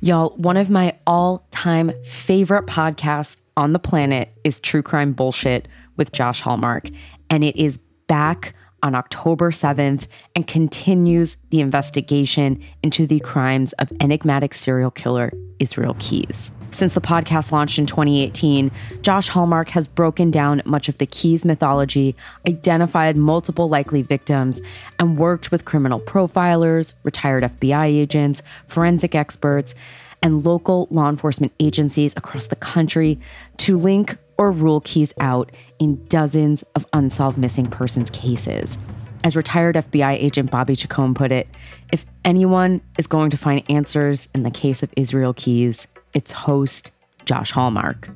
Y'all, one of my all time favorite podcasts on the planet is True Crime Bullshit with Josh Hallmark. And it is back on October 7th and continues the investigation into the crimes of enigmatic serial killer Israel Keyes. Since the podcast launched in 2018, Josh Hallmark has broken down much of the Keyes mythology, identified multiple likely victims, and worked with criminal profilers, retired FBI agents, forensic experts, and local law enforcement agencies across the country to link or rule Keyes out in dozens of unsolved missing persons cases. As retired FBI agent Bobby Chacon put it, if anyone is going to find answers in the case of Israel Keyes, its host, Josh Hallmark.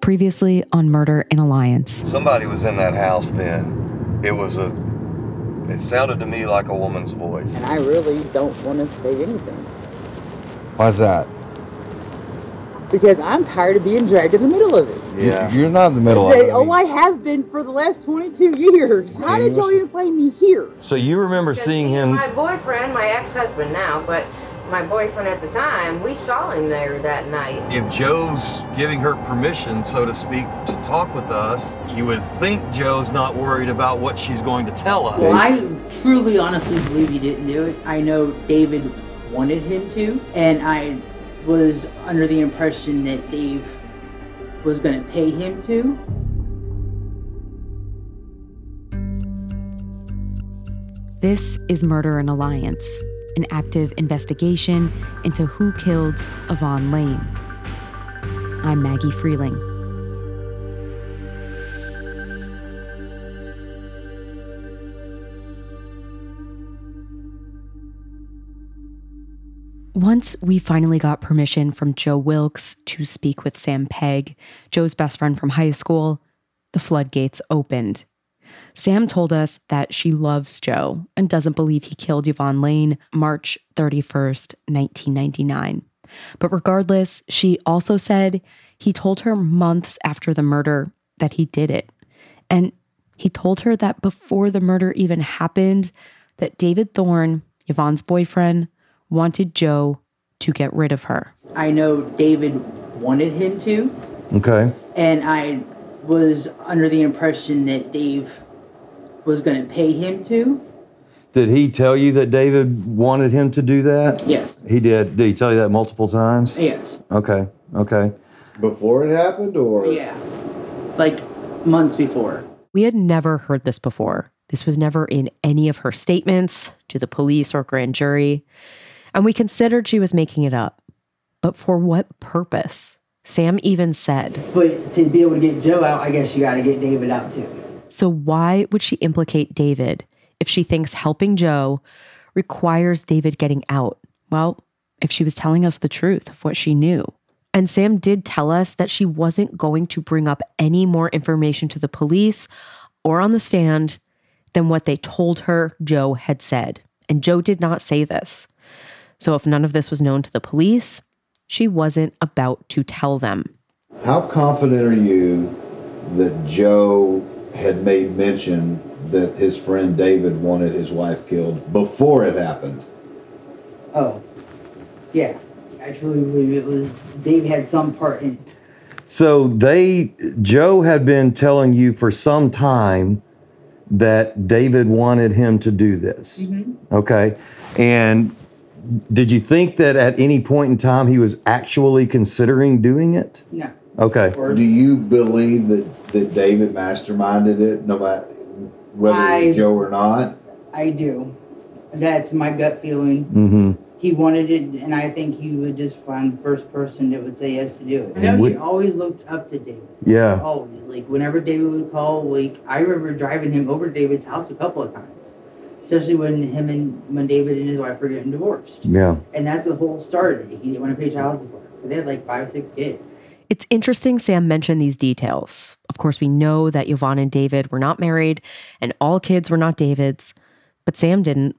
Previously on Murder in Alliance. Somebody was in that house then. It was a. It sounded to me like a woman's voice. And I really don't want to say anything Why's that? because I'm tired of being dragged in the middle of it. Yeah. You're not in the middle of it. oh, I have been for the last 22 years. How did y'all even find me here? So you remember seeing him? My boyfriend, my ex-husband now, but my boyfriend at the time, we saw him there that night. If Joe's giving her permission, so to speak, to talk with us, you would think Joe's not worried about what she's going to tell us. Well, I truly, honestly believe he didn't do it. I know David wanted him to, and I was under the impression that Dave was going to pay him to. This is Murder in Alliance, an active investigation into who killed Yvonne Layne. I'm Maggie Freeling. Once we finally got permission from Joe Wilkes to speak with Sam Pegg, Joe's best friend from high school, the floodgates opened. Sam told us that she loves Joe and doesn't believe he killed Yvonne Layne March 31st, 1999. But regardless, she also said he told her months after the murder that he did it. And he told her that before the murder even happened, that David Thorne, Yvonne's boyfriend, wanted Joe to get rid of her. I know David wanted him to, Okay. and I was under the impression that Dave was going to pay him to. Did he tell you that David wanted him to do that? Yes. He did. Did he tell you that multiple times? Yes. Okay. Okay. Before it happened, or Yeah. Like months before. We had never heard this before. This was never in any of her statements to the police or grand jury. And we considered she was making it up. But for what purpose? Sam even said, But to be able to get Joe out, I guess you got to get David out too. So why would she implicate David if she thinks helping Joe requires David getting out? Well, if she was telling us the truth of what she knew. And Sam did tell us that she wasn't going to bring up any more information to the police or on the stand than what they told her Joe had said. And Joe did not say this. So if none of this was known to the police, she wasn't about to tell them. how confident are you that Joe had made mention that his friend David wanted his wife killed before it happened? Oh, yeah. I truly believe it was Dave had some part in. So they, Joe had been telling you for some time that David wanted him to do this. Mm-hmm. Okay. And did you think that at any point in time he was actually considering doing it? No. Okay. Do you believe that, that David masterminded it, no matter whether it I- was Joe or not? I do. That's my gut feeling. Mm-hmm. He wanted it, and I think he would just find the first person that would say yes to do it. I know he always looked up to David. Yeah. Always. Like, whenever David would call, like, I remember driving him over to David's house a couple of times. Especially when him and when David and his wife were getting divorced. Yeah. And that's what the whole started. He didn't want to pay child support. But they had like five, six kids. It's interesting Sam mentioned these details. Of course, we know that Yvonne and David were not married and all kids were not David's, but Sam didn't.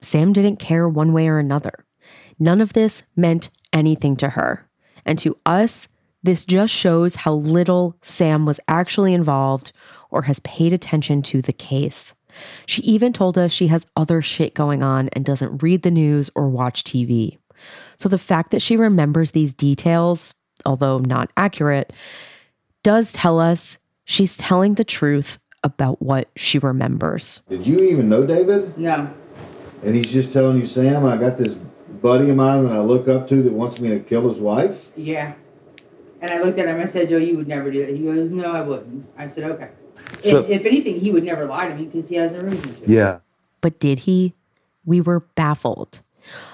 Sam didn't care one way or another. None of this meant anything to her. And to us, this just shows how little Sam was actually involved or has paid attention to the case. She even told us she has other shit going on and doesn't read the news or watch TV. So the fact that she remembers these details, although not accurate, does tell us she's telling the truth about what she remembers. Did you even know David? No. And he's just telling you, Sam, I got this buddy of mine that I look up to that wants me to kill his wife? Yeah. And I looked at him. I said, Joe, you would never do that. He goes, No, I wouldn't. I said, Okay. So- if, if anything, he would never lie to me because he has no reason to. Yeah. But did he? We were baffled.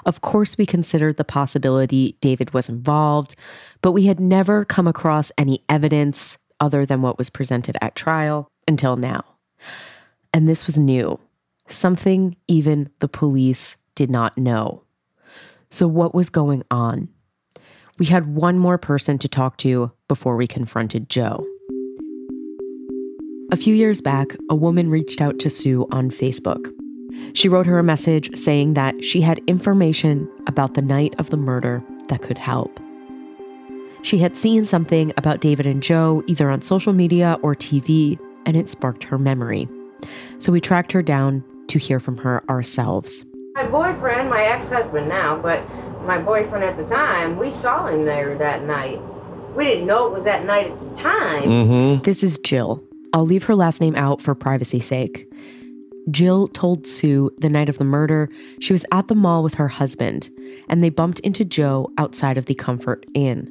Of course, we considered the possibility David was involved, but we had never come across any evidence other than what was presented at trial until now. And this was new, something even the police did not know. So, what was going on? We had one more person to talk to before we confronted Joe. A few years back, a woman reached out to Sue on Facebook. She wrote her a message saying that she had information about the night of the murder that could help. She had seen something about David and Joe either on social media or TV, and it sparked her memory. So we tracked her down to hear from her ourselves. My boyfriend, my ex-husband now, but my boyfriend at the time, we saw him there that night. We didn't know it was that night at the time. Mm-hmm. This is Jill. I'll leave her last name out for privacy's sake. Jill told Sue the night of the murder she was at the mall with her husband and they bumped into Joe outside of the Comfort Inn.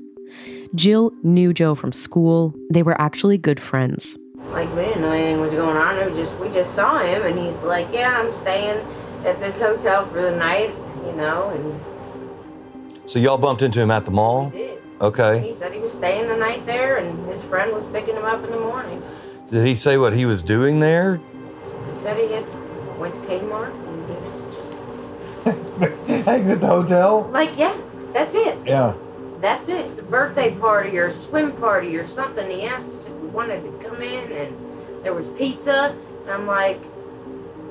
Jill knew Joe from school. They were actually good friends. Like we didn't know anything was going on. It was just we just saw him, and he's like, "Yeah, I'm staying at this hotel for the night," you know, and So y'all bumped into him at the mall? he did. Okay. He said he was staying the night there, and his friend was picking him up in the morning. Did he say what he was doing there? Said he had went to Kmart, and he was just Hanging at the hotel? like, "Yeah, that's it." Yeah. That's it. It's a birthday party or a swim party or something. He asked us if we wanted to come in and there was pizza. And I'm like,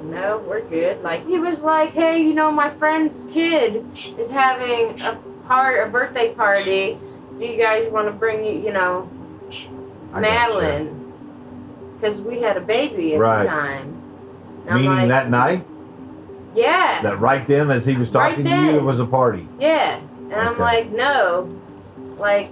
no, we're good. Like he was like, hey, you know, my friend's kid is having a part a birthday party. Do you guys want to bring you, you know, I. Madeline? Because we had a baby at Right. the time. And Meaning like, that night, yeah, that right then, as he was Right talking to you, it was a party. yeah. And I'm like, no, like,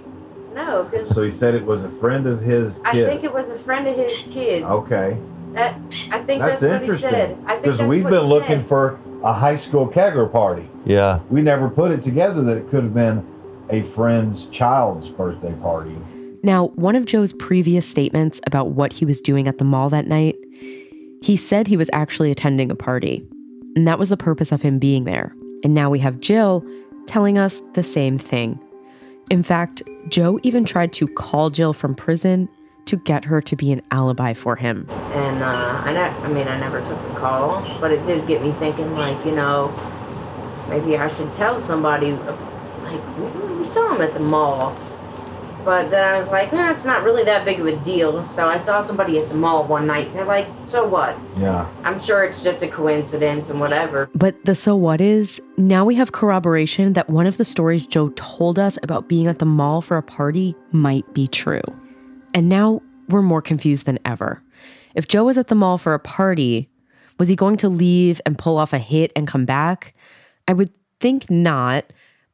no, because So he said it was a friend of his I think it was a friend of his kid. okay. That I think That's, that's, what he interesting. said. I think Because we've been looking said. for a high school kegger party. Yeah. We never put it together that it could have been a friend's child's birthday party. Now, one of Joe's previous statements about what he was doing at the mall that night, he said he was actually attending a party. And that was the purpose of him being there. And now we have Jill telling us the same thing. In fact, Joe even tried to call Jill from prison to get her to be an alibi for him. And uh, I, ne- I mean, I never took the call, but it did get me thinking. Like, you know, maybe I should tell somebody. Like, we saw him at the mall, but then I was like, eh, it's not really that big of a deal. So I saw somebody at the mall one night, and they're like, so what? Yeah. I'm sure it's just a coincidence and whatever. But the so what is, now we have corroboration that one of the stories Joe told us about being at the mall for a party might be true. And now we're more confused than ever. If Joe was at the mall for a party, was he going to leave and pull off a hit and come back? I would think not.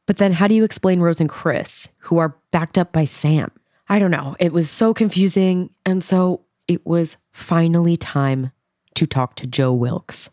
But then how do you explain Rose and Chris, who are backed up by Sam? I don't know. It was so confusing. And so it was finally time to talk to Joe Wilkes.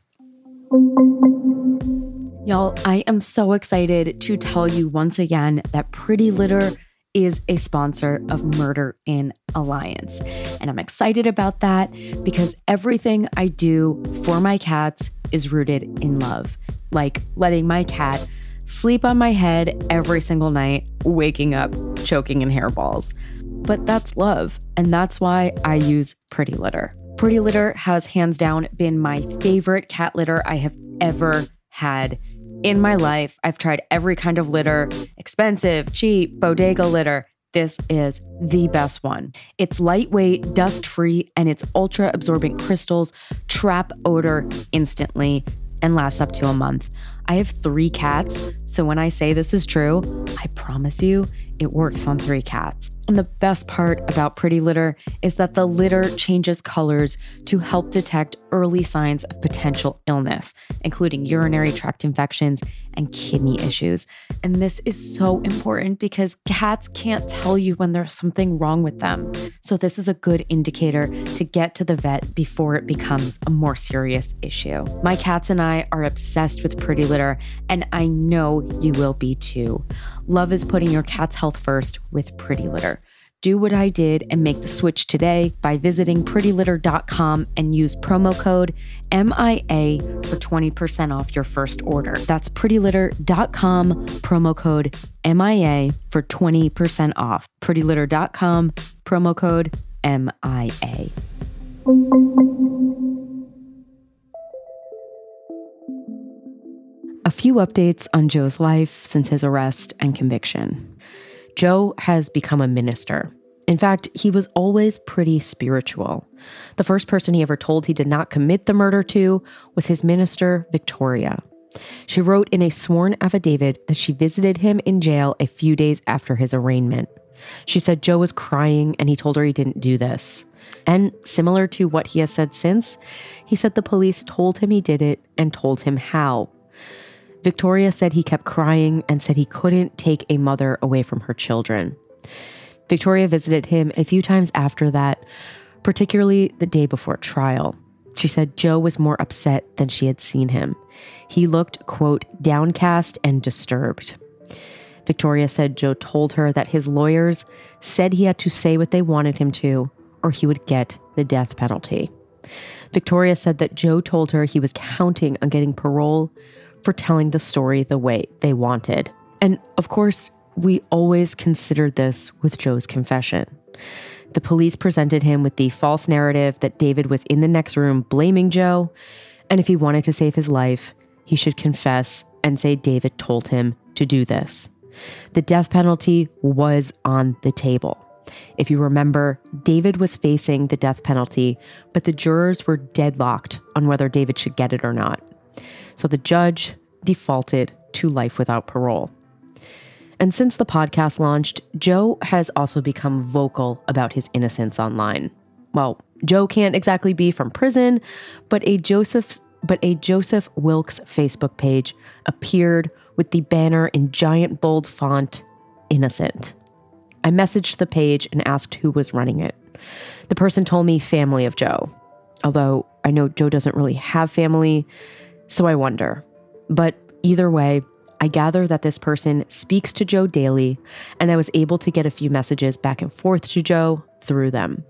Y'all, I am so excited to tell you once again that Pretty Litter is a sponsor of Murder in Alliance. And I'm excited about that because everything I do for my cats is rooted in love. Like letting my cat sleep on my head every single night, waking up choking in hairballs. But that's love, and that's why I use Pretty Litter. Pretty Litter has hands down been my favorite cat litter I have ever had in my life. I've tried every kind of litter expensive, cheap, bodega litter. This is the best one. It's lightweight, dust free, and its ultra absorbent crystals trap odor instantly and lasts up to a month. I have three cats, so when I say this is true, I promise you it works on three cats. And the best part about Pretty Litter is that the litter changes colors to help detect early signs of potential illness, including urinary tract infections and kidney issues. And this is so important because cats can't tell you when there's something wrong with them. So, this is a good indicator to get to the vet before it becomes a more serious issue. My cats and I are obsessed with Pretty Litter, and I know you will be too. Love is putting your cat's health first with Pretty Litter. Do what I did and make the switch today by visiting prettylitter.com and use promo code MIA for 20% off your first order. That's prettylitter.com, promo code MIA for 20% off. Prettylitter.com, promo code MIA. A few updates on Joe's life since his arrest and conviction. Joe has become a minister. In fact, he was always pretty spiritual. The first person he ever told he did not commit the murder to was his minister, Victoria. She wrote in a sworn affidavit that she visited him in jail a few days after his arraignment. She said Joe was crying and he told her he didn't do this. And similar to what he has said since, he said the police told him he did it and told him how. Victoria said he kept crying and said he couldn't take a mother away from her children. Victoria visited him a few times after that, particularly the day before trial. She said Joe was more upset than she had seen him. He looked, quote, downcast and disturbed. Victoria said Joe told her that his lawyers said he had to say what they wanted him to, or he would get the death penalty. Victoria said that Joe told her he was counting on getting parole for telling the story the way they wanted. And of course, we always considered this with Joe's confession. The police presented him with the false narrative that David was in the next room blaming Joe, and if he wanted to save his life, he should confess and say David told him to do this. The death penalty was on the table. If you remember, David was facing the death penalty, but the jurors were deadlocked on whether David should get it or not. So the judge defaulted to life without parole. And since the podcast launched, Joe has also become vocal about his innocence online. Well, Joe can't exactly be from prison, but a Joseph but a Joseph Wilkes Facebook page appeared with the banner in giant bold font innocent. I messaged the page and asked who was running it. The person told me family of Joe. Although I know Joe doesn't really have family, so I wonder. But either way, I gather that this person speaks to Joe daily, and I was able to get a few messages back and forth to Joe through them.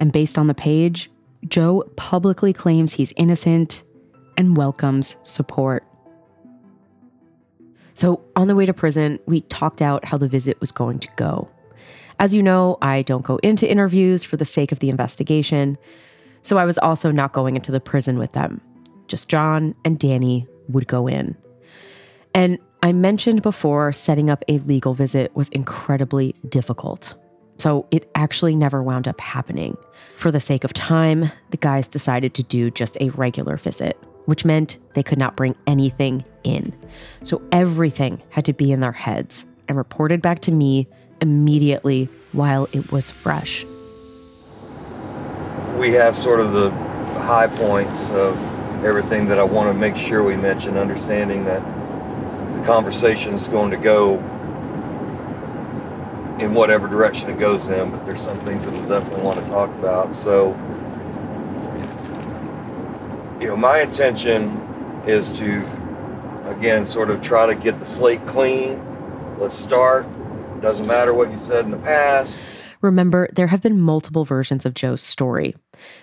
And based on the page, Joe publicly claims he's innocent and welcomes support. So, on the way to prison, we talked out how the visit was going to go. As you know, I don't go into interviews for the sake of the investigation, so I was also not going into the prison with them. Just John and Danny would go in. And I mentioned before setting up a legal visit was incredibly difficult. So it actually never wound up happening. For the sake of time, the guys decided to do just a regular visit, which meant they could not bring anything in. So everything had to be in their heads and reported back to me immediately while it was fresh. We have sort of the high points of everything that I want to make sure we mention, understanding that the conversation is going to go in whatever direction it goes in, but there's some things that we'll definitely want to talk about. So, you know, my intention is to, again, sort of try to get the slate clean. Let's start. Doesn't matter what you said in the past. Remember, there have been multiple versions of Joe's story.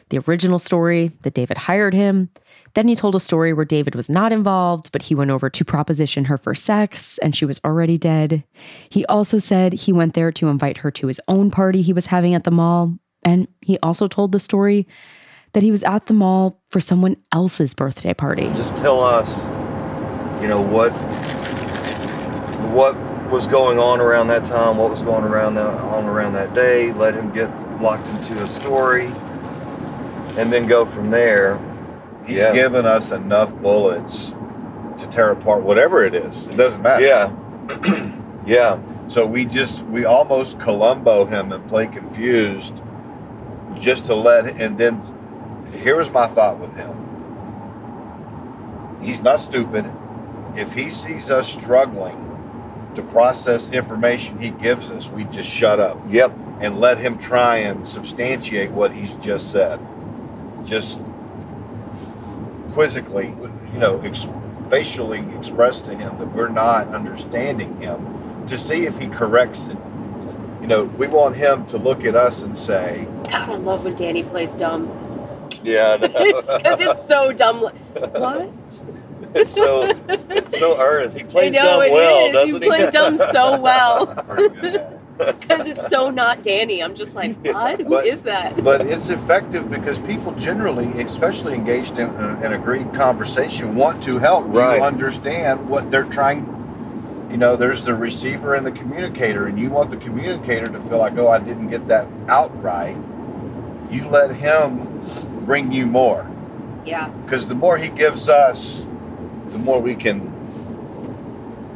The original story that David hired him. Then he told a story where David was not involved, but he went over to proposition her for sex and she was already dead. He also said he went there to invite her to his own party he was having at the mall. And he also told the story that he was at the mall for someone else's birthday party. Just tell us, you know, what what was going on around that time, what was going around that, on around that day. Let him get locked into a story, and then go from there. He's Yeah. given us enough bullets to tear apart whatever it is. It doesn't matter. Yeah, yeah. So we just we almost Columbo him and play confused, just to let. And then here's my thought with him. He's not stupid. If he sees us struggling to process information he gives us, we just shut up Yep. and let him try and substantiate what he's just said. Just quizzically, you know, ex- facially express to him that we're not understanding him to see if he corrects it. You know, we want him to look at us and say, God, I love when Danny plays dumb. Yeah. Because it's so dumb. What? it's so it's so earnest. He plays I know dumb well, is. doesn't You he? play dumb so well. "Pretty good at it." Because it's so not Danny. I'm just like, what? Who is But- that? But it's effective because people generally, especially engaged in uh, a- an agreed conversation, want to help Right. you understand what they're trying. You know, there's the receiver and the communicator, and you want the communicator to feel like, oh, I didn't get that out right. You let him bring you more. Yeah. Because the more he gives us, the more we can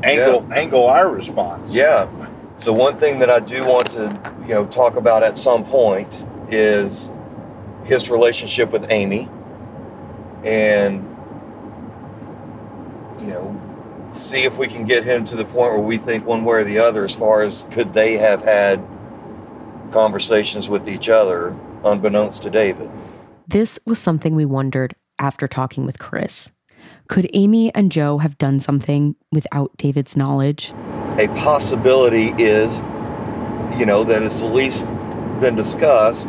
angle angle our response. Yeah. So one thing that I do want to, you know, talk about at some point is his relationship with Amy and you know, see if we can get him to the point where we think one way or the other as far as could they have had conversations with each other unbeknownst to David. This was something we wondered after talking with Chris. Could Amy and Joe have done something without David's knowledge? a possibility is, you know, that it's at least been discussed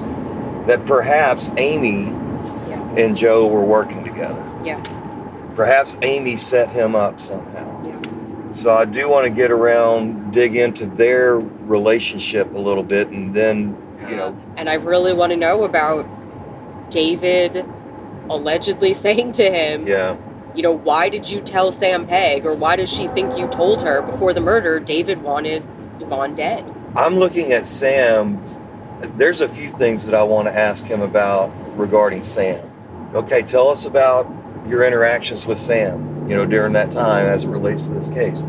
that perhaps Amy Yeah. and Joe were working together. Yeah. Perhaps Amy set him up somehow. Yeah. So I do want to get around, dig into their relationship a little bit, and then, you know, uh, And I really want to know about David allegedly saying to him, yeah, you know, why did you tell Sam Pegg or why does she think you told her before the murder David wanted Yvonne dead? I'm looking at Sam. There's a few things that I want to ask him about regarding Sam. Okay, tell us about your interactions with Sam, you know, during that time as it relates to this case.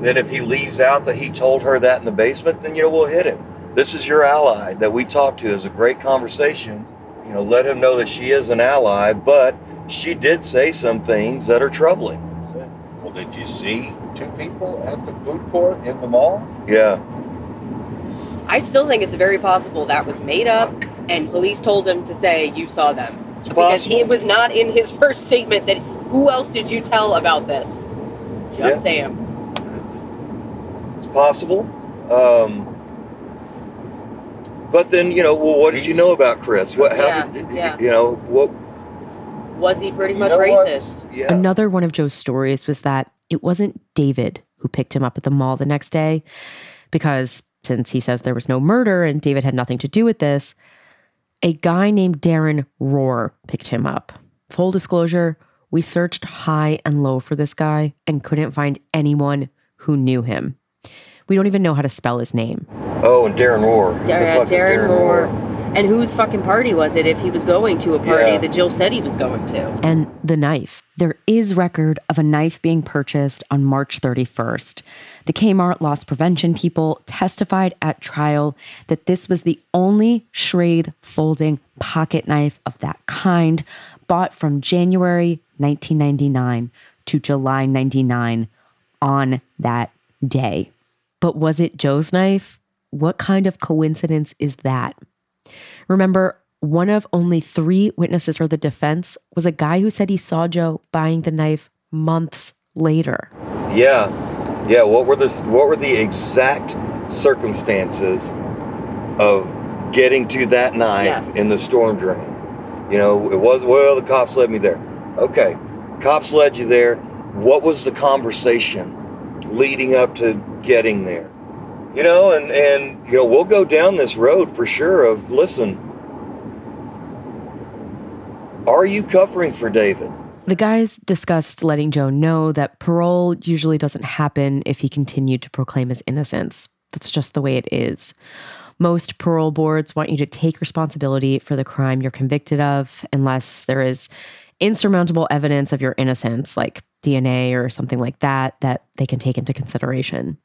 Then if he leaves out that he told her that in the basement, then, you know, we'll hit him. This is your ally that we talked to. is a great conversation. You know, let him know that she is an ally, but she did say some things that are troubling. Well, did you see two people at the food court in the mall? Yeah. I still think it's very possible that was made up and police told him to say you saw them. It's Because possible. he was not in his first statement that who else did you tell about this? Just Yeah. Sam. It's possible. Um, but then, you know, well, what did you know about Chris? What, how Yeah, did, yeah. you know, what, Was he pretty You much racist? yeah. Another one of Joe's stories was that it wasn't David who picked him up at the mall the next day, because since he says there was no murder and David had nothing to do with this, a guy named Darren Rohr picked him up. Full disclosure, we searched high and low for this guy and couldn't find anyone who knew him. We don't even know how to spell his name. Oh, and Darren Rohr. Who the Darren, fuck is Darren Moore. And whose fucking party was it if he was going to a party Yeah. that Jill said he was going to? and the knife. There is record of a knife being purchased on March 31st. The Kmart loss prevention people testified at trial that this was the only Schrade folding pocket knife of that kind bought from January 1999 to July 99 on that day. But was it Joe's knife? What kind of coincidence is that? Remember, one of only three witnesses for the defense was a guy who said he saw Joe buying the knife months later. Yeah. Yeah. What were the, what were the exact circumstances of getting to that knife Yes. in the storm drain? You know, it was, well, the cops led me there. Okay. Cops led you there. What was the conversation leading up to getting there? You know, and, and, you know, we'll go down this road for sure of, listen, are you covering for David? The guys discussed letting Joe know that parole usually doesn't happen if he continued to proclaim his innocence. That's just the way it is. Most parole boards want you to take responsibility for the crime you're convicted of unless there is insurmountable evidence of your innocence, like DNA or something like that, that they can take into consideration.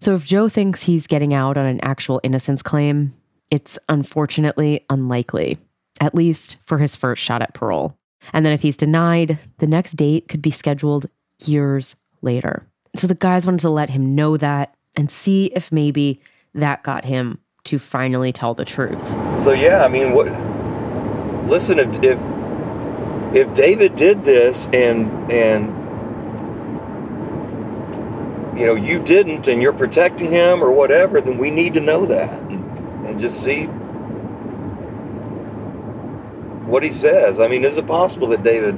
So if Joe thinks he's getting out on an actual innocence claim, it's unfortunately unlikely, at least for his first shot at parole. And then if he's denied, the next date could be scheduled years later. So the guys wanted to let him know that and see if maybe that got him to finally tell the truth. So yeah, I mean, what? Listen, if if, if David did this and and you know you didn't, and you're protecting him or whatever, then we need to know that and, and just see what he says. I mean, is it possible that David?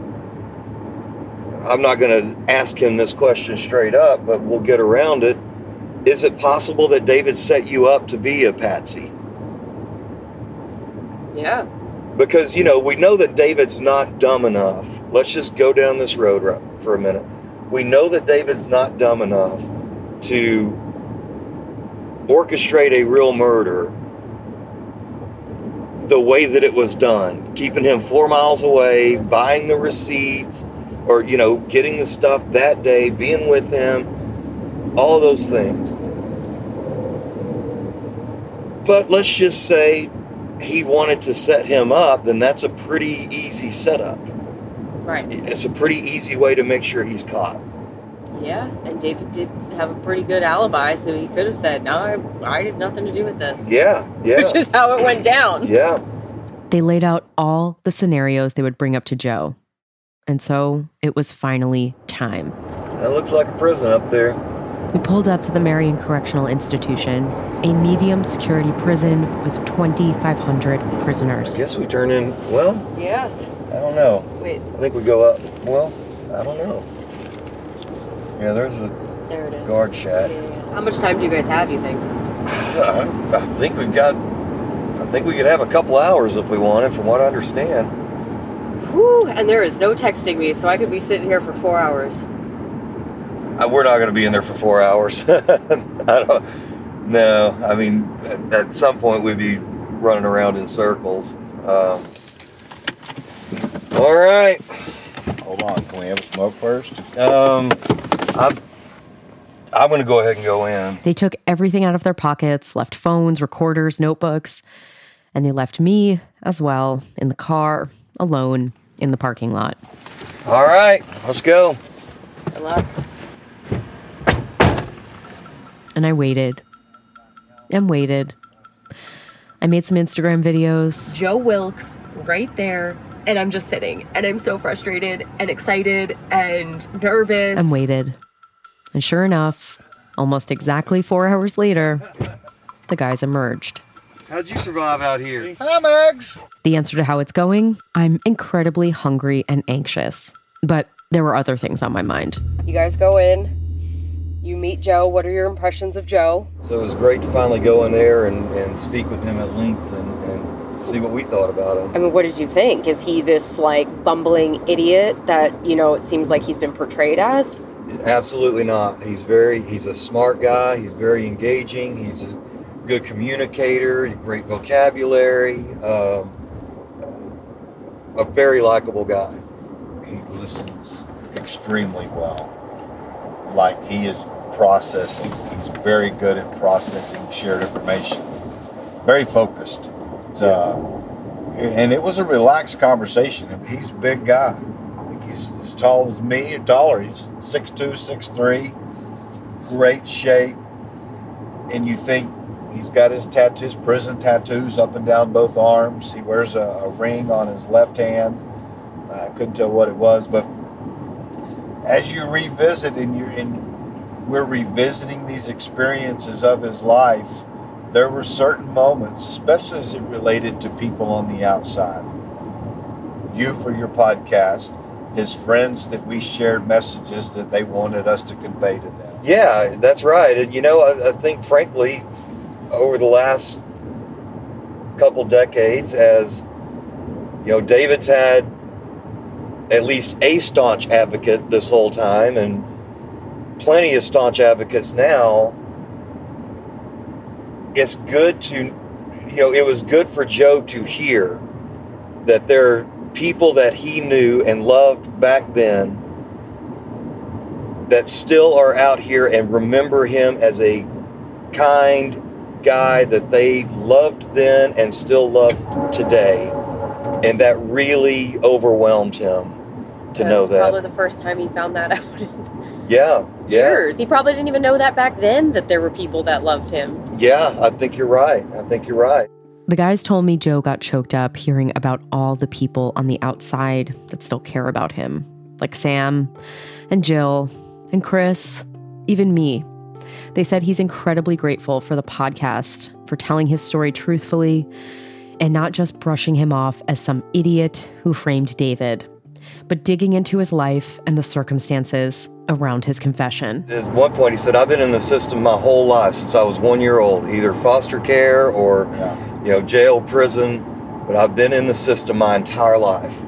I'm not going to ask him this question straight up, but we'll get around it. Is it possible that David set you up to be a patsy? Yeah. Because, you know, we know that David's not dumb enough. Let's just go down this road for a minute. We know that David's not dumb enough to orchestrate a real murder the way that it was done, keeping him four miles away, buying the receipts, or, you know, getting the stuff that day, being with him, all of those things. But let's just say he wanted to set him up, then that's a pretty easy setup. Right. It's a pretty easy way to make sure he's caught. Yeah. And David did have a pretty good alibi, so he could have said, "No, I, I had nothing to do with this." Yeah, yeah, Which is how it went down. yeah. They laid out all the scenarios they would bring up to Joe. And so it was finally time. That looks like a prison up there. We pulled up to the Marion Correctional Institution, a medium security prison with 2,500 prisoners. Guess we turn in. Well, Yeah. I don't know. Wait, I think we go up. Well, I don't know. Yeah, there's a there it is. guard shack. How much time do you guys have? You think? I, I think we've got. I think we could have a couple hours if we wanted, from what I understand. Whew. And there is no texting me, so I could be sitting here for four hours. Uh, we're not going to be in there for four hours. I don't. No, I mean, at, at some point we'd be running around in circles. Um, all right. Hold on, can we have a smoke first? Um, I'm. I'm going to go ahead and go in. They took everything out of their pockets, left phones, recorders, notebooks, and they left me as well in the car, alone in the parking lot. All right, let's go. Good luck. And I waited and waited. I made some Instagram videos. Joe Wilkes right there, and I'm just sitting, and I'm so frustrated and excited and nervous. and waited. And sure enough, almost exactly four hours later, the guys emerged. How'd you survive out here? Hi, Mags. The answer to how it's going I'm incredibly hungry and anxious. But there were other things on my mind. You guys go in. You meet Joe. What are your impressions of Joe? So it was great to finally go in there and, and speak with him at length and, and see what we thought about him. I mean, what did you think? Is he this like bumbling idiot that, you know, it seems like he's been portrayed as? Absolutely not. He's very he's a smart guy. He's very engaging. He's a good communicator. Great vocabulary. Um, a very likable guy. He listens extremely well. Like he is processing. He's very good at processing shared information. Very focused. So, uh, and it was a relaxed conversation. He's a big guy. I think he's as tall as me or taller. He's 6'2", 6'3", great shape. And you think he's got his tattoos, prison tattoos up and down both arms. He wears a, a ring on his left hand. I couldn't tell what it was, but as you revisit and you and we're revisiting these experiences of his life, there were certain moments, especially as it related to people on the outside. You for your podcast, his friends that we shared messages that they wanted us to convey to them. Yeah, that's right. And you know, I, I think frankly, over the last couple decades, as you know, David's had at least a staunch advocate this whole time, and plenty of staunch advocates now. It's good to, you know, it was good for Joe to hear that there are people that he knew and loved back then that still are out here and remember him as a kind guy that they loved then and still love today. And that really overwhelmed him to that know was that. probably the first time he found that out yeah, yeah, years. He probably didn't even know that back then that there were people that loved him. Yeah. I think you're right. I think you're right. The guys told me Joe got choked up hearing about all the people on the outside that still care about him, like Sam and Jill and Chris, even me. They said he's incredibly grateful for the podcast, for telling his story truthfully, and not just brushing him off as some idiot who framed David, but digging into his life and the circumstances around his confession. At one point, he said, "I've been in the system my whole life since I was one year old, either foster care or, Yeah. you know, jail, prison. But I've been in the system my entire life."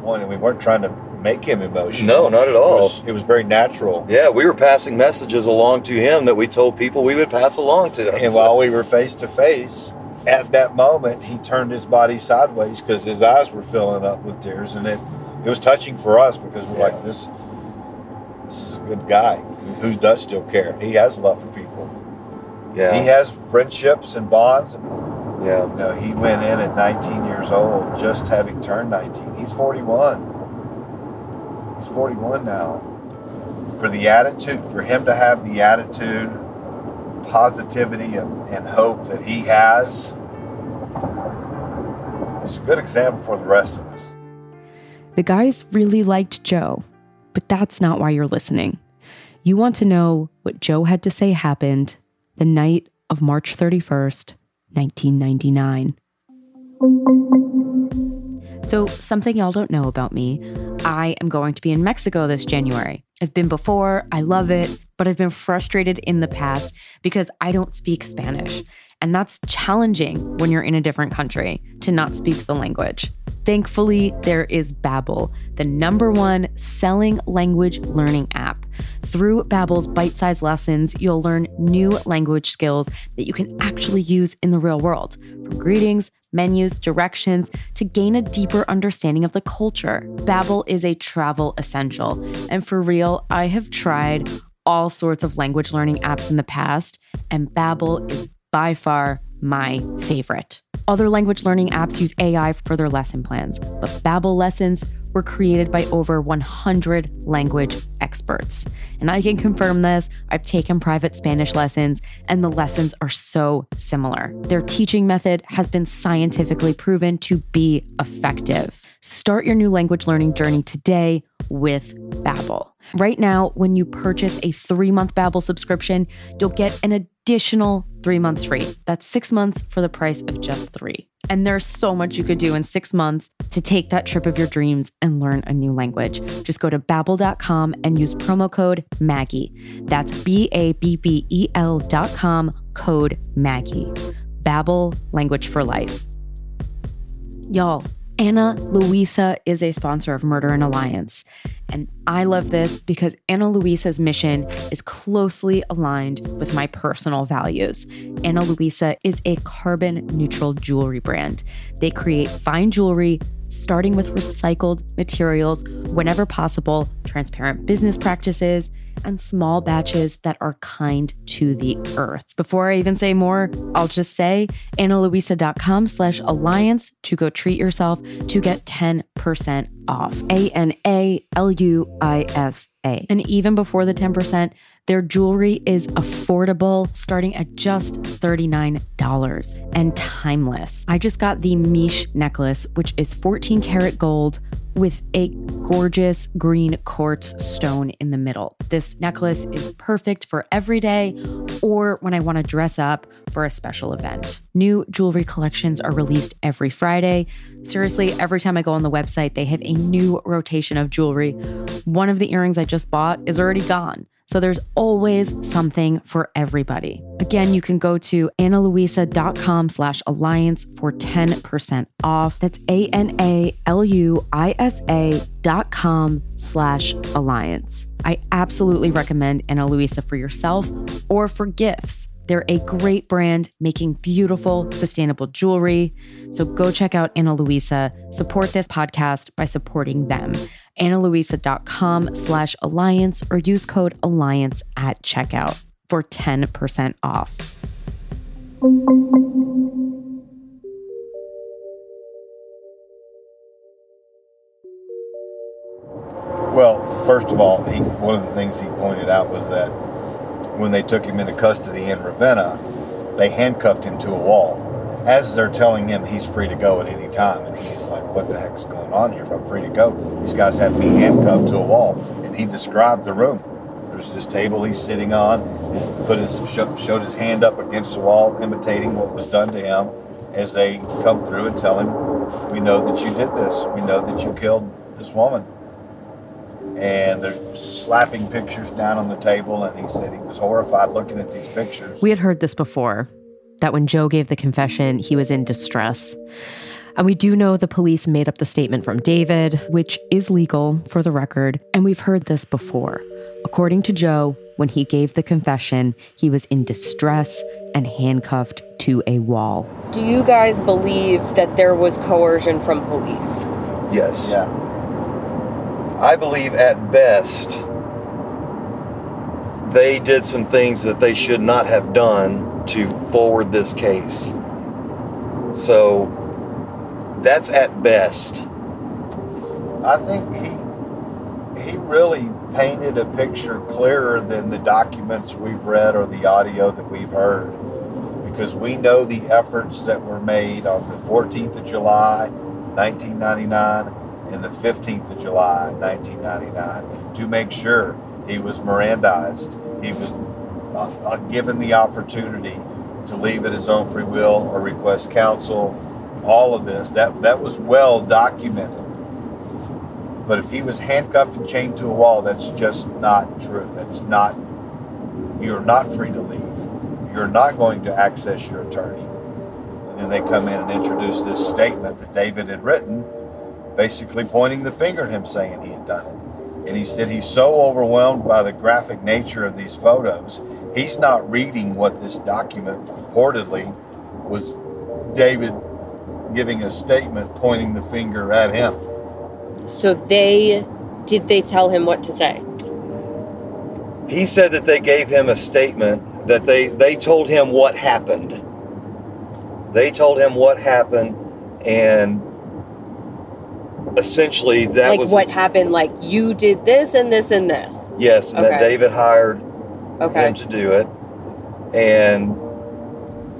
One, and we weren't trying to make him emotional. No, not at It all. was, it was very natural. Yeah, we were passing messages along to him that we told people we would pass along to him. And So- while we were face to face, at that moment, he turned his body sideways because his eyes were filling up with tears, and it it was touching for us because we're like, this this is a good guy who who does still care. He has love for people. yeah, He has friendships and bonds. yeah, You know, he went in at 19 years old, just having turned 19. He's 41. He's 41 now. For the attitude, for him to have the attitude, positivity, and, and hope that he has, it's a good example for the rest of us. The guys really liked Joe, but that's not why you're listening. You want to know what Joe had to say happened the night of March 31st, 1999. So, something y'all don't know about me I am going to be in Mexico this January. I've been before, I love it, but I've been frustrated in the past because I don't speak Spanish. And that's challenging when you're in a different country to not speak the language. Thankfully, there is Babbel, the number one selling language learning app. Through Babbel's bite-sized lessons, you'll learn new language skills that you can actually use in the real world, from greetings, menus, directions to gain a deeper understanding of the culture. Babbel is a travel essential, and for real, I have tried all sorts of language learning apps in the past, and Babbel is by far my favorite. Other language learning apps use AI for their lesson plans, but Babbel lessons were created by over 100 language experts. And I can confirm this. I've taken private Spanish lessons, and the lessons are so similar. Their teaching method has been scientifically proven to be effective. Start your new language learning journey today with Babbel. Right now, when you purchase a 3-month Babbel subscription, you'll get an additional 3 months free. That's 6 months for the price of just 3. And there's so much you could do in 6 months to take that trip of your dreams and learn a new language. Just go to babbel.com and use promo code Maggie. That's B A B B E L.com code Maggie. Babbel, language for life. Y'all, Ana Luisa is a sponsor of Murder in Alliance. And I love this because Ana Luisa's mission is closely aligned with my personal values. Ana Luisa is a carbon neutral jewelry brand. They create fine jewelry starting with recycled materials whenever possible, transparent business practices, and small batches that are kind to the earth. Before I even say more, I'll just say analuisa.com slash alliance to go treat yourself to get 10% off. A-N-A-L-U-I-S-A. And even before the 10%, their jewelry is affordable, starting at just $39 and timeless. I just got the Mish necklace, which is 14 karat gold with a gorgeous green quartz stone in the middle. This necklace is perfect for every day or when I want to dress up for a special event. New jewelry collections are released every Friday. Seriously, every time I go on the website, they have a new rotation of jewelry. One of the earrings I just bought is already gone. So there's always something for everybody. Again, you can go to analuisa.com slash alliance for 10% off. That's A-N-A-L-U-I-S-A dot com slash alliance. I absolutely recommend Ana Luisa for yourself or for gifts. They're a great brand making beautiful, sustainable jewelry. So go check out Ana Luisa. Support this podcast by supporting them. AnaLuisa.com slash alliance or use code alliance at checkout for 10% off. Well, first of all, he, one of the things he pointed out was that when they took him into custody in Ravenna, they handcuffed him to a wall. As they're telling him he's free to go at any time, and he's like, "What the heck's going on here? If I'm free to go, these guys have me handcuffed to a wall." And he described the room. There's this table he's sitting on. He's put his showed his hand up against the wall, imitating what was done to him. As they come through and tell him, "We know that you did this. We know that you killed this woman." and they're slapping pictures down on the table and he said he was horrified looking at these pictures We had heard this before that when Joe gave the confession, he was in distress. And we do know the police made up the statement from David, which is legal for the record. And we've heard this before. According to Joe, when he gave the confession, he was in distress and handcuffed to a wall. Do you guys believe that there was coercion from police? Yes. yeah I believe at best they did some things that they should not have done to forward this case. So that's at best. i think he he really painted a picture clearer than the documents we've read or the audio that we've heard because we know the efforts that were made on the 14th of july 1999 and the 15th of July, 1999, to make sure he was Mirandized. He was uh, given the opportunity to leave at his own free will or request counsel. All of this that that was well documented. But if he was handcuffed and chained to a wall, that's just not true. That's not. You're not free to leave. You're not going to access your attorney. And then they come in and introduce this statement that David had written basically pointing the finger at him saying he had done it. And he said he's so overwhelmed by the graphic nature of these photos, he's not reading what this document purportedly was David giving a statement pointing the finger at him. So they did they tell him what to say? He said that they gave him a statement that they they told him what happened. They told him what happened and essentially that like was what happened like you did this and this and this. Yes, and that David hired Okay. him to do it. And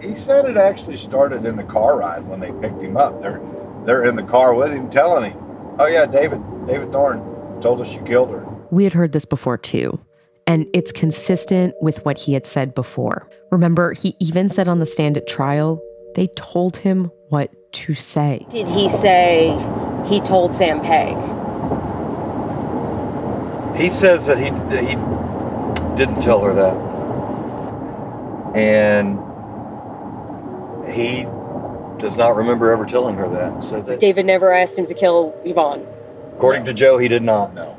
He said it actually started in the car ride when they picked him up. They're they're in the car with him telling him, Oh yeah, David David Thorne told us you killed her. We had heard this before too, and it's consistent with what he had said before. Remember, he even said on the stand at trial, they told him what to say. Did he say he told Sam Pegg? he says that he he didn't tell her that. And he does not remember ever telling her that. So that, David never asked him to kill Yvonne. according to Joe, he did not. No.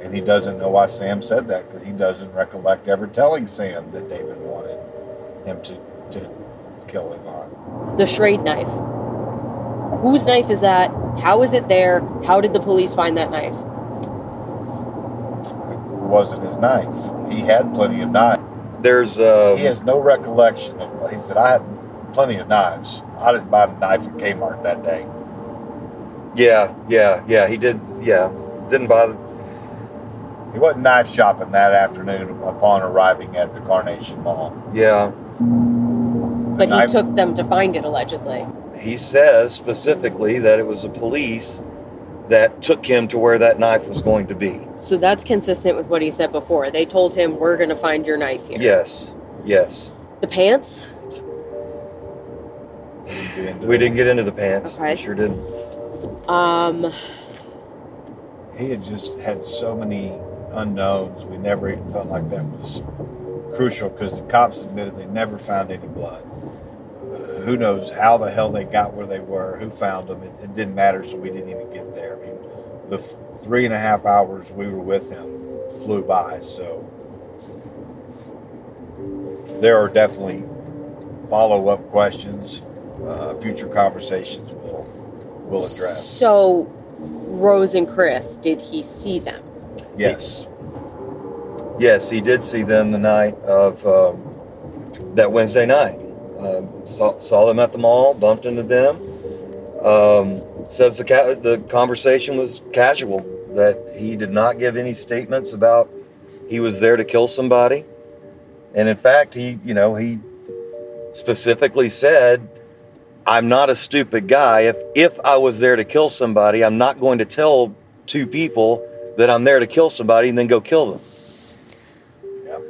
And he doesn't know why Sam said that because he doesn't recollect ever telling Sam that David wanted him to, to kill Yvonne. The Schrade knife. Whose knife is that? How is it there? How did the police find that knife? It wasn't his knife. He had plenty of knives. There's uh, He has no recollection of. He said, "I had plenty of knives. I didn't buy a knife at Kmart that day." yeah, yeah, yeah. He did. Yeah, didn't bother. He wasn't knife shopping that afternoon upon arriving at the Carnation Mall. Yeah, But he took them to find it allegedly. He says specifically that it was the police that took him to where that knife was going to be. So that's consistent with what he said before. They told him, We're going to find your knife here. Yes, yes. The pants? We didn't get into We that. didn't get into the pants. Okay. We sure didn't. Um, He had just had so many unknowns. We never even felt like that was crucial because the cops admitted they never found any blood. Who knows how the hell they got where they were? Who found them? It, it didn't matter, so we didn't even get there. I mean, the f- three and a half hours we were with them flew by. So there are definitely follow-up questions. Uh, future conversations will will address. so Rose and Chris, did he see them? Yes. Yes, he did see them the night of um, that Wednesday night. Um, saw, saw them at the mall, bumped into them. Um, says the ca- the conversation was casual. That he did not give any statements about he was there to kill somebody, and in fact, he you know he specifically said, "I'm not a stupid guy. If if I was there to kill somebody, I'm not going to tell two people that I'm there to kill somebody and then go kill them."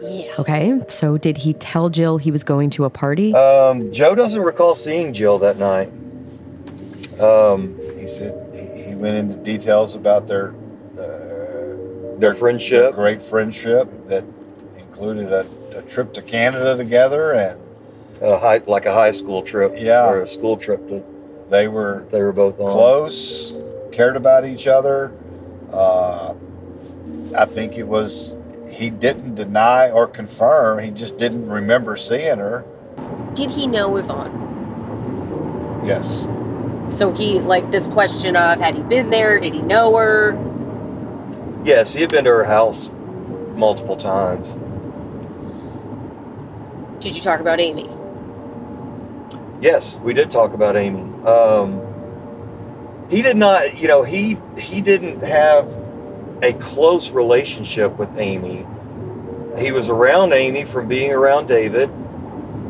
Yeah. Okay, so did he tell Jill he was going to a party? Um, Joe doesn't recall seeing Jill that night. Um, He said he, he went into details about their uh, their friendship. great friendship that included a, a trip to Canada together, and a high, like a high school trip, Yeah. or a school trip that they were they were both on. close, cared about each other. Uh, I think it was he didn't deny or confirm; he just didn't remember seeing her. Did he know Yvonne? Yes, So he like this question of had he been there? Did he know her? Yes, he had been to her house multiple times. Did you talk about Amy? Yes, we did talk about Amy. Um, he did not, you know, he he didn't have a close relationship with Amy. He was around Amy from being around David,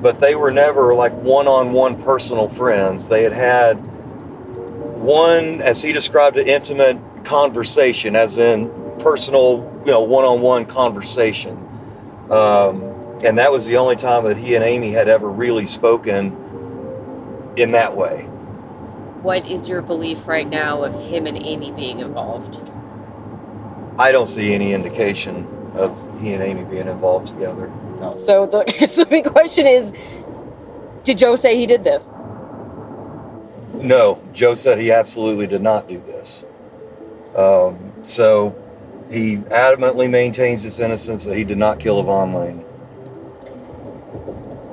but they were never like one-on-one personal friends. They had had one, as he described it, intimate conversation, as in personal, you know, one-on-one conversation. Um, and that was the only time that he and Amy had ever really spoken in that way. What is your belief right now of him and Amy being involved? I don't see any indication of he and Amy being involved together. So the so the big question is, did Joe say he did this? No, Joe said he absolutely did not do this. Um, so he adamantly maintains his innocence that he did not kill Yvonne Layne.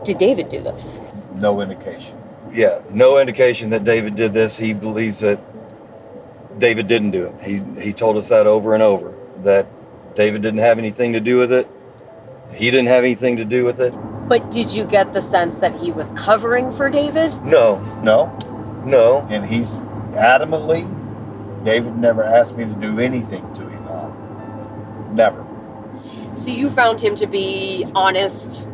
Did David do this? no indication. Yeah, no indication that David did this. He believes that David didn't do it. He he told us that over and over that David didn't have anything to do with it. He didn't have anything to do with it. But did you get the sense that he was covering for David? No, No, no. and he's adamantly. David never asked me to do anything to Yvonne. Never. So you found him to be honest,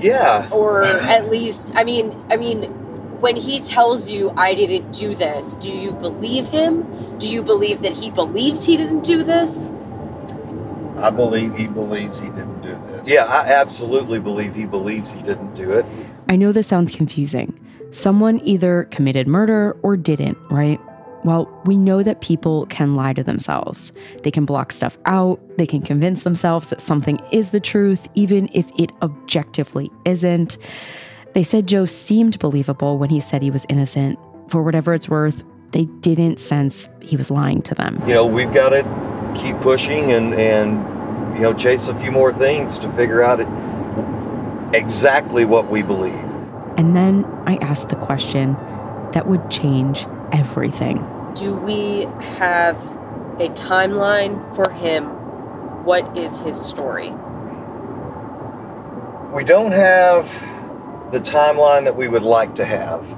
Yeah, or at least, I mean, I mean, when he tells you I didn't do this, do you believe him? Do you believe that he believes he didn't do this? I believe he believes he didn't do this. yeah. I absolutely believe he believes he didn't do it. I know this sounds confusing. Someone either committed murder or didn't, right? Well, we know that people can lie to themselves. They can block stuff out, they can convince themselves that something is the truth, even if it objectively isn't. They said Joe seemed believable when he said he was innocent. For whatever it's worth, they didn't sense he was lying to them. you know, we've got to keep pushing and and you know chase a few more things to figure out exactly what we believe. And then I asked the question that would change everything. Do we have a timeline for him? What is his story? We don't have the timeline that we would like to have.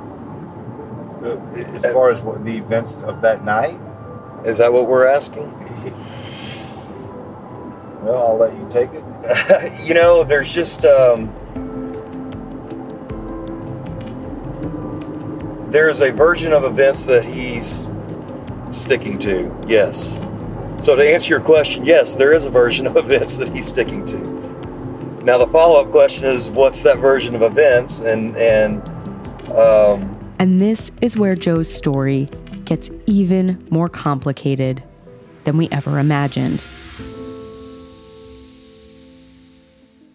Uh, As far as what the events of that night, Is that what we're asking? well, I'll let you take it. you know, there's just um, there's a version of events that he's sticking to. Yes. So to answer your question, yes, there is a version of events that he's sticking to. Now the follow-up question is, what's that version of events? And and um, And this is where Joe's story gets even more complicated than we ever imagined.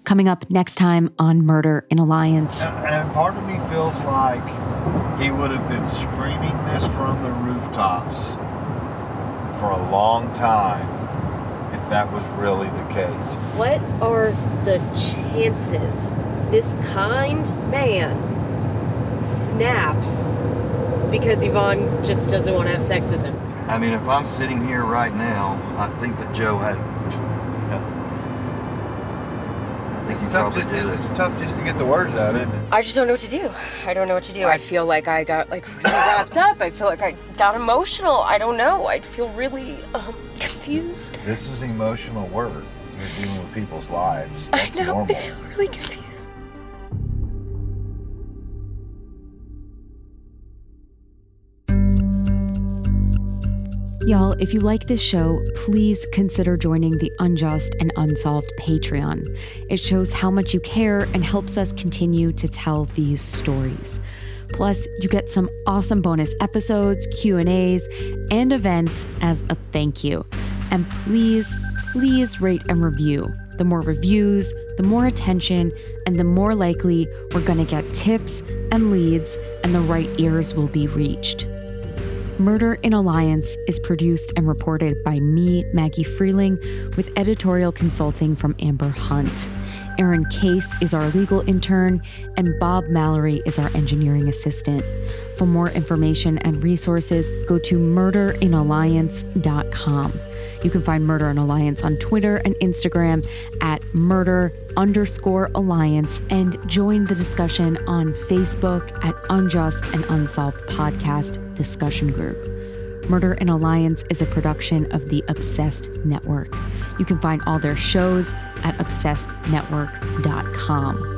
Coming up next time on Murder in Alliance. And, and part of me feels like he would have been screaming this from the rooftops for a long time if that was really the case. What are the chances this kind man snaps because Yvonne just doesn't want to have sex with him? I mean, if I'm sitting here right now, I think that Joe had. I think he tough just did it. it's tough just to get the words out, isn't it? I just don't know what to do. I don't know what to do. I feel like I got like really wrapped up. I feel like I got emotional. I don't know. I feel really um, confused. This is emotional work. You're dealing with people's lives. I That's know. normal. I feel really confused. Y'all, if you like this show, please consider joining the Unjust and Unsolved Patreon. It shows how much you care and helps us continue to tell these stories. Plus, you get some awesome bonus episodes, Q&As, and events as a thank you. And please, please rate and review. The more reviews, the more attention, and the more likely we're going to get tips and leads and the right ears will be reached. Murder in Alliance is produced and reported by me, Maggie Freleng, with editorial consulting from Amber Hunt. Aaron Case is our legal intern, and Bob Mallory is our engineering assistant. For more information and resources, go to murderinalliance.com. You can find Murder in Alliance on Twitter and Instagram at murder underscore alliance and join the discussion on Facebook at Unjust and Unsolved Podcast Discussion Group. Murder in Alliance is a production of the Obsessed Network. You can find all their shows at obsessednetwork.com.